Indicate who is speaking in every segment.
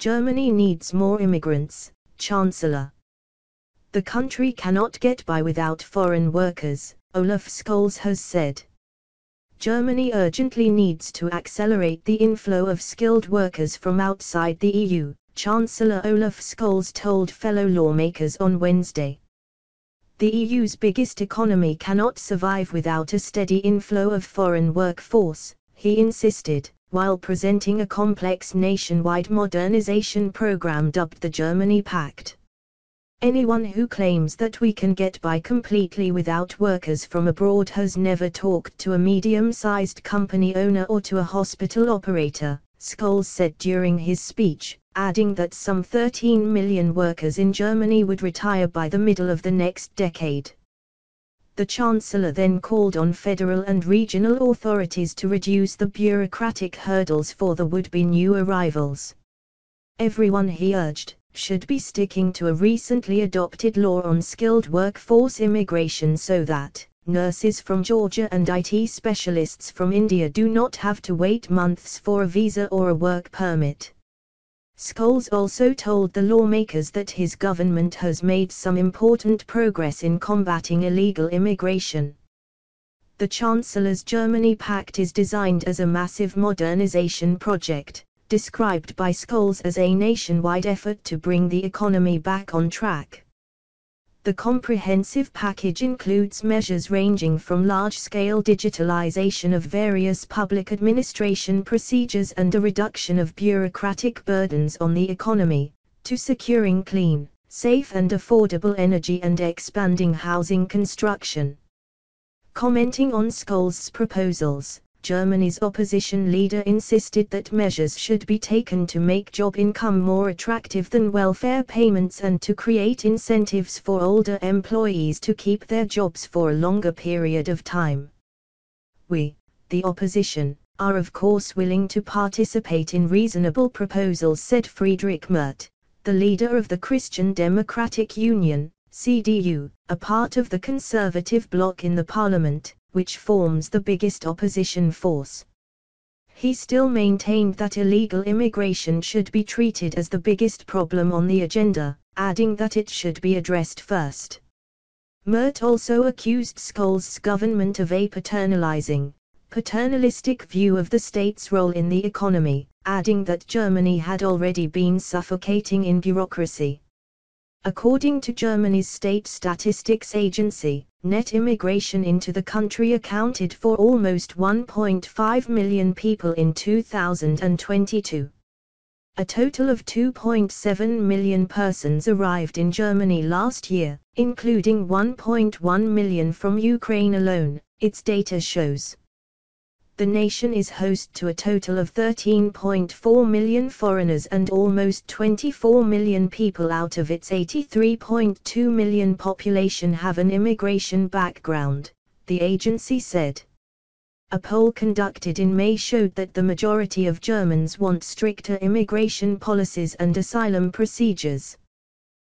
Speaker 1: Germany needs more immigrants, Chancellor. The country cannot get by without foreign workers, Olaf Scholz has said. Germany urgently needs to accelerate the inflow of skilled workers from outside the EU, Chancellor Olaf Scholz told fellow lawmakers on Wednesday. The EU's biggest economy cannot survive without a steady inflow of foreign workforce, he insisted, while presenting a complex nationwide modernization program dubbed the Germany Pact. Anyone who claims that we can get by completely without workers from abroad has never talked to a medium-sized company owner or to a hospital operator, Scholz said during his speech, adding that some 13 million workers in Germany would retire by the middle of the next decade. The Chancellor then called on federal and regional authorities to reduce the bureaucratic hurdles for the would-be new arrivals. Everyone he urged, should be sticking to a recently adopted law on skilled workforce immigration so that nurses from Georgia and IT specialists from India do not have to wait months for a visa or a work permit. Scholz also told the lawmakers that his government has made some important progress in combating illegal immigration. The Chancellor's Germany Pact is designed as a massive modernization project, described by Scholz as a nationwide effort to bring the economy back on track. The comprehensive package includes measures ranging from large-scale digitalization of various public administration procedures and a reduction of bureaucratic burdens on the economy, to securing clean, safe and affordable energy and expanding housing construction. Commenting on Scholz's proposals, Germany's opposition leader insisted that measures should be taken to make job income more attractive than welfare payments and to create incentives for older employees to keep their jobs for a longer period of time. We, the opposition, are of course willing to participate in reasonable proposals, said Friedrich Merz, the leader of the Christian Democratic Union, CDU, a part of the conservative bloc in the parliament, which forms the biggest opposition force. He still maintained that illegal immigration should be treated as the biggest problem on the agenda, adding that it should be addressed first. Merz also accused Scholz's government of a paternalizing, paternalistic view of the state's role in the economy, adding that Germany had already been suffocating in bureaucracy. According to Germany's state statistics agency, net immigration into the country accounted for almost 1.5 million people in 2022. A total of 2.7 million persons arrived in Germany last year, including 1.1 million from Ukraine alone, its data shows the nation is host to a total of 13.4 million foreigners and almost 24 million people out of its 83.2 million population have an immigration background, the agency said. A poll conducted in May showed that the majority of Germans want stricter immigration policies and asylum procedures.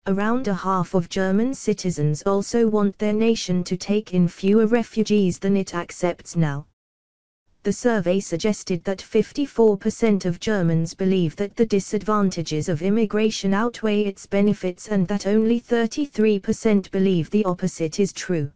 Speaker 1: Around a half of German citizens also want their nation to take in fewer refugees than it accepts now the survey suggested that 54% of Germans believe that the disadvantages of immigration outweigh its benefits and that only 33% believe the opposite is true.